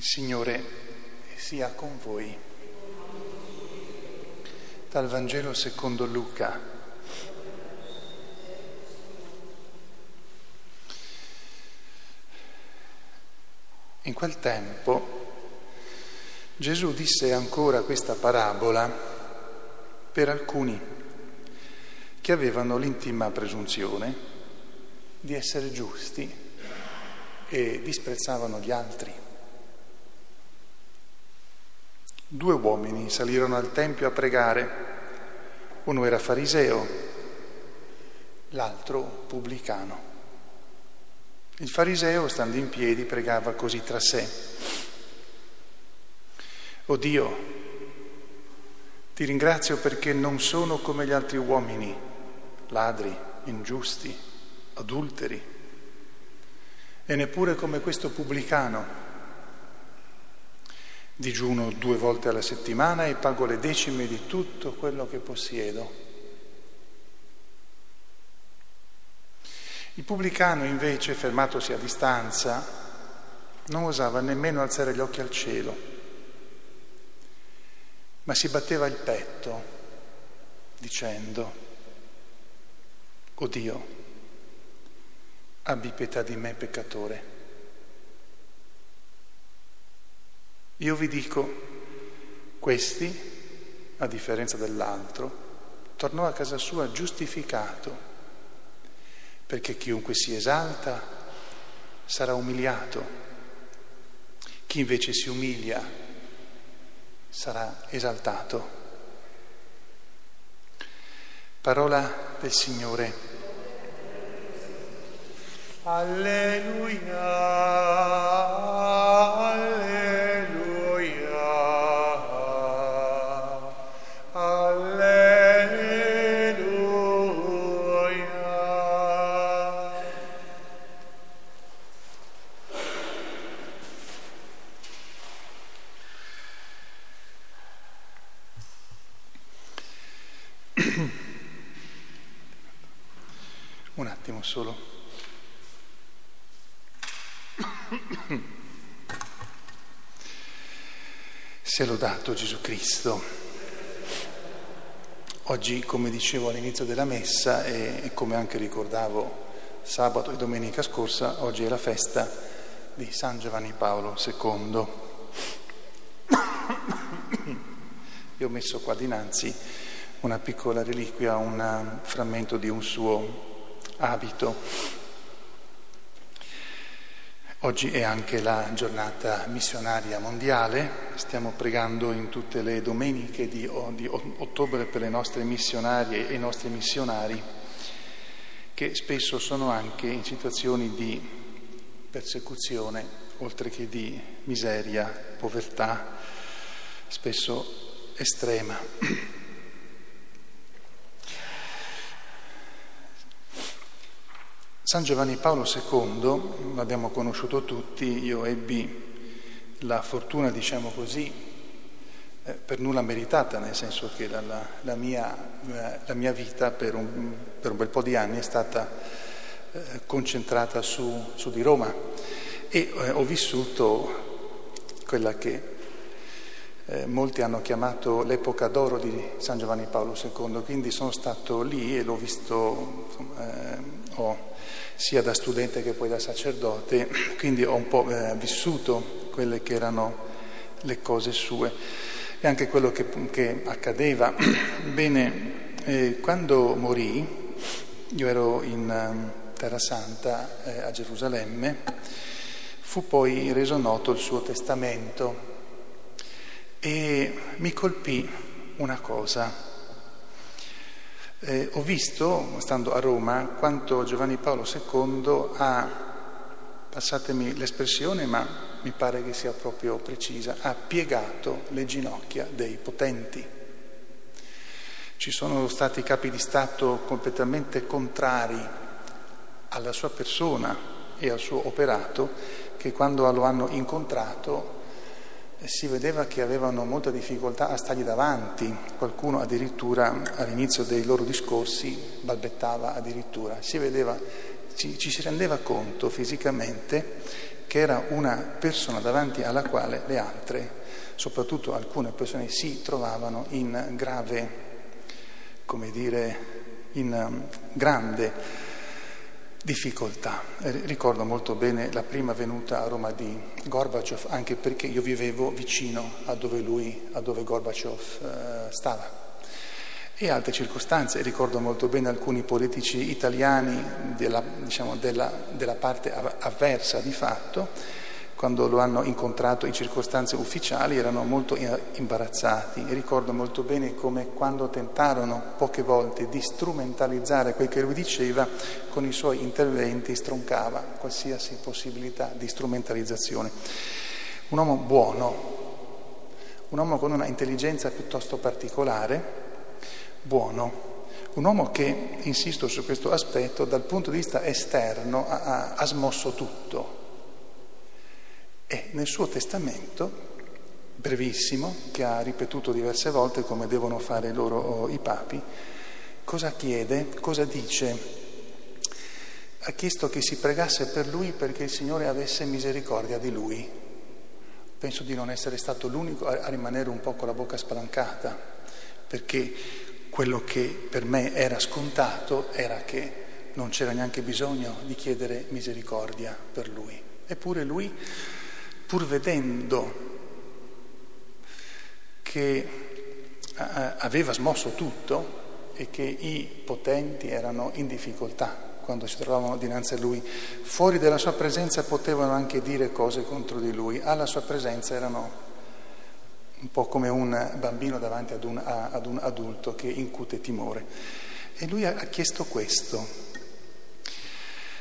Il Signore sia con voi. Dal Vangelo secondo Luca. In quel tempo Gesù disse ancora questa parabola per alcuni che avevano l'intima presunzione di essere giusti e disprezzavano gli altri. Due uomini salirono al Tempio a pregare, uno era fariseo, l'altro pubblicano. Il fariseo, stando in piedi, pregava così tra sé. O Dio, ti ringrazio perché non sono come gli altri uomini, ladri, ingiusti, adulteri, e neppure come questo pubblicano digiuno due volte alla settimana e pago le decime di tutto quello che possiedo. Il pubblicano invece, fermatosi a distanza, non osava nemmeno alzare gli occhi al cielo, ma si batteva il petto dicendo, O Dio, abbi pietà di me peccatore. Io vi dico, questi, a differenza dell'altro, tornò a casa sua giustificato, perché chiunque si esalta sarà umiliato, chi invece si umilia sarà esaltato. Parola del Signore. Alleluia. Un attimo solo. Sia lodato Gesù Cristo. Oggi, come dicevo all'inizio della messa e come anche ricordavo sabato e domenica scorsa, oggi è la festa di San Giovanni Paolo II. Io ho messo qua dinanzi una piccola reliquia, un frammento di un suo abito. Oggi è anche la giornata missionaria mondiale, stiamo pregando in tutte le domeniche di, di ottobre per le nostre missionarie e i nostri missionari, che spesso sono anche in situazioni di persecuzione, oltre che di miseria, povertà, spesso estrema. San Giovanni Paolo II, l'abbiamo conosciuto tutti, io ebbi la fortuna, diciamo così, eh, per nulla meritata, nel senso che la, la, la, mia, eh, la mia, vita per un, per un, bel po' di anni è stata eh, concentrata su, su, di Roma. E ho vissuto quella che eh, molti hanno chiamato l'epoca d'oro di San Giovanni Paolo II, quindi sono stato lì e l'ho visto, insomma, eh, ho sia da studente che poi da sacerdote, quindi ho un po' eh, vissuto quelle che erano le cose sue e anche quello che, che accadeva. Bene, eh, quando morì, io ero in eh, Terra Santa eh, a Gerusalemme, fu poi reso noto il suo testamento e mi colpì una cosa eh, ho visto, stando a Roma, quanto Giovanni Paolo II ha, passatemi l'espressione, ma mi pare che sia proprio precisa, ha piegato le ginocchia dei potenti. Ci sono stati capi di Stato completamente contrari alla sua persona e al suo operato che quando lo hanno incontrato si vedeva che avevano molta difficoltà a stargli davanti, qualcuno addirittura all'inizio dei loro discorsi balbettava addirittura, si vedeva, ci, ci si rendeva conto fisicamente che era una persona davanti alla quale le altre, soprattutto alcune persone, si trovavano in grave, come dire, in um, grande difficoltà. Ricordo molto bene la prima venuta a Roma di Gorbaciov, anche perché io vivevo vicino a dove lui, a dove Gorbaciov eh, stava e altre circostanze. Ricordo molto bene alcuni politici italiani della, diciamo, della, della parte avversa di fatto, quando lo hanno incontrato in circostanze ufficiali erano molto imbarazzati. ricordo molto bene come quando tentarono poche volte di strumentalizzare quel che lui diceva, con i suoi interventi stroncava qualsiasi possibilità di strumentalizzazione. Un uomo buono, un uomo con una intelligenza piuttosto particolare, buono. Un uomo che, insisto su questo aspetto, dal punto di vista esterno ha, ha smosso tutto. Nel suo testamento, brevissimo, che ha ripetuto diverse volte come devono fare loro oh, i papi, cosa chiede, cosa dice? Ha chiesto che si pregasse per lui perché il Signore avesse misericordia di lui. Penso di non essere stato l'unico a rimanere un po' con la bocca spalancata, perché quello che per me era scontato era che non c'era neanche bisogno di chiedere misericordia per lui. Eppure lui, pur vedendo che eh, aveva smosso tutto e che i potenti erano in difficoltà quando si trovavano dinanzi a lui, fuori dalla sua presenza potevano anche dire cose contro di lui, alla sua presenza erano un po' come un bambino davanti ad un, ad un adulto che incute timore. E lui ha chiesto questo.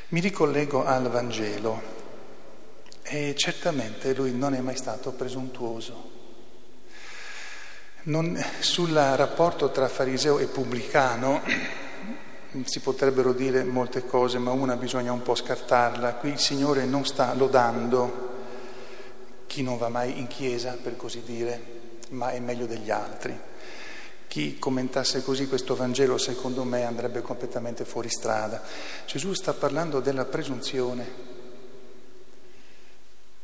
Mi ricollego al Vangelo e certamente lui non è mai stato presuntuoso. Non, sul rapporto tra fariseo e pubblicano si potrebbero dire molte cose, ma una bisogna un po' scartarla. Qui il Signore non sta lodando chi non va mai in chiesa, per così dire, ma è meglio degli altri. Chi commentasse così questo Vangelo, secondo me, andrebbe completamente fuori strada. Gesù sta parlando della presunzione.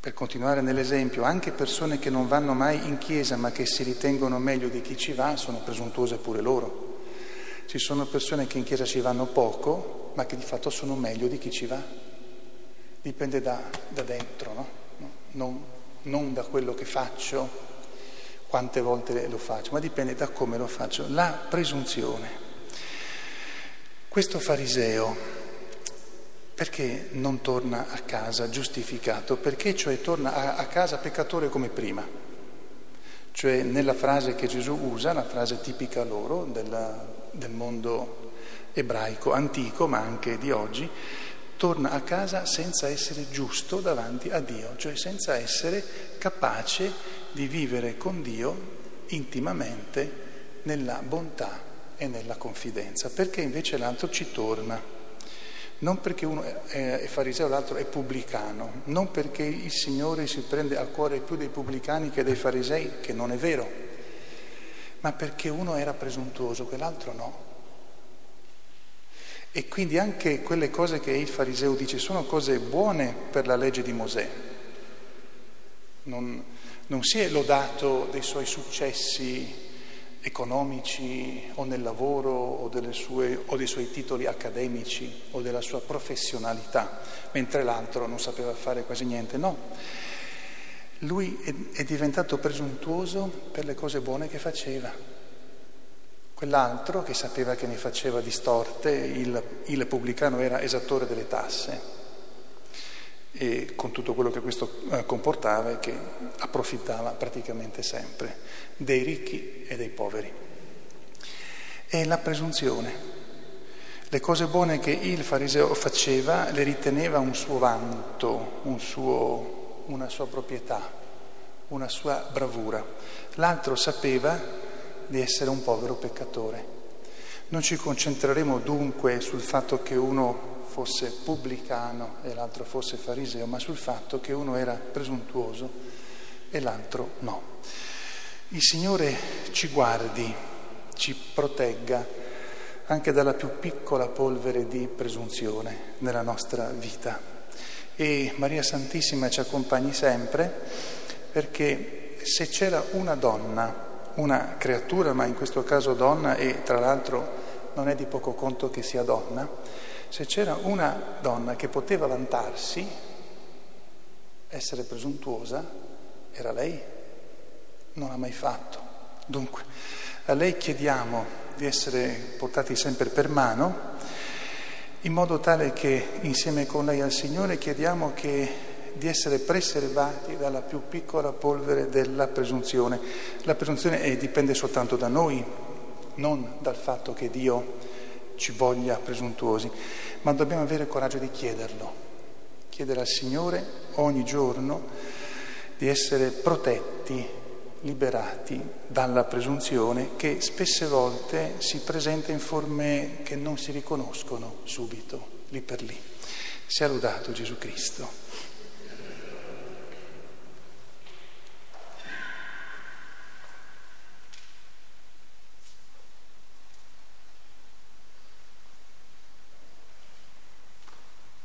Per continuare nell'esempio, anche persone che non vanno mai in chiesa ma che si ritengono meglio di chi ci va sono presuntuose pure loro. Ci sono persone che in chiesa ci vanno poco ma che di fatto sono meglio di chi ci va. Dipende da, da dentro, no? Non, non da quello che faccio, quante volte lo faccio, ma dipende da come lo faccio. La presunzione. Questo fariseo, perché non torna a casa giustificato? Perché cioè torna a, casa peccatore come prima? Cioè nella frase che Gesù usa, la frase tipica loro della, del mondo ebraico antico, ma anche di oggi, torna a casa senza essere giusto davanti a Dio, cioè senza essere capace di vivere con Dio intimamente nella bontà e nella confidenza, perché invece l'altro ci torna. Non perché uno è fariseo e l'altro è pubblicano, non perché il Signore si prende a cuore più dei pubblicani che dei farisei, che non è vero, ma perché uno era presuntuoso, quell'altro no. E quindi anche quelle cose che il fariseo dice sono cose buone per la legge di Mosè. Non, non si è lodato dei suoi successi economici o nel lavoro o, sue, o, dei suoi titoli accademici o della sua professionalità, mentre l'altro non sapeva fare quasi niente. No, lui è, è diventato presuntuoso per le cose buone che faceva. Quell'altro, che sapeva che ne faceva distorte, il, il pubblicano era esattore delle tasse e con tutto quello che questo eh, comportava e che approfittava praticamente sempre dei ricchi e dei poveri. E la presunzione. Le cose buone che il fariseo faceva le riteneva un suo vanto, un suo, una sua proprietà, una sua bravura. L'altro sapeva di essere un povero peccatore. Non ci concentreremo dunque sul fatto che uno fosse pubblicano e l'altro fosse fariseo, ma sul fatto che uno era presuntuoso e l'altro no. Il Signore ci guardi, ci protegga anche dalla più piccola polvere di presunzione nella nostra vita e Maria Santissima ci accompagni sempre perché se c'era una donna, una creatura, ma in questo caso donna e tra l'altro non è di poco conto che sia donna, se c'era una donna che poteva vantarsi, essere presuntuosa, era lei. Non l'ha mai fatto. Dunque, a lei chiediamo di essere portati sempre per mano, in modo tale che insieme con lei al Signore chiediamo che di essere preservati dalla più piccola polvere della presunzione. La presunzione è, dipende soltanto da noi, non dal fatto che Dio ci voglia presuntuosi, ma dobbiamo avere il coraggio di chiederlo, chiedere al Signore ogni giorno di essere protetti, liberati dalla presunzione che spesse volte si presenta in forme che non si riconoscono subito, lì per lì. Sia lodato Gesù Cristo.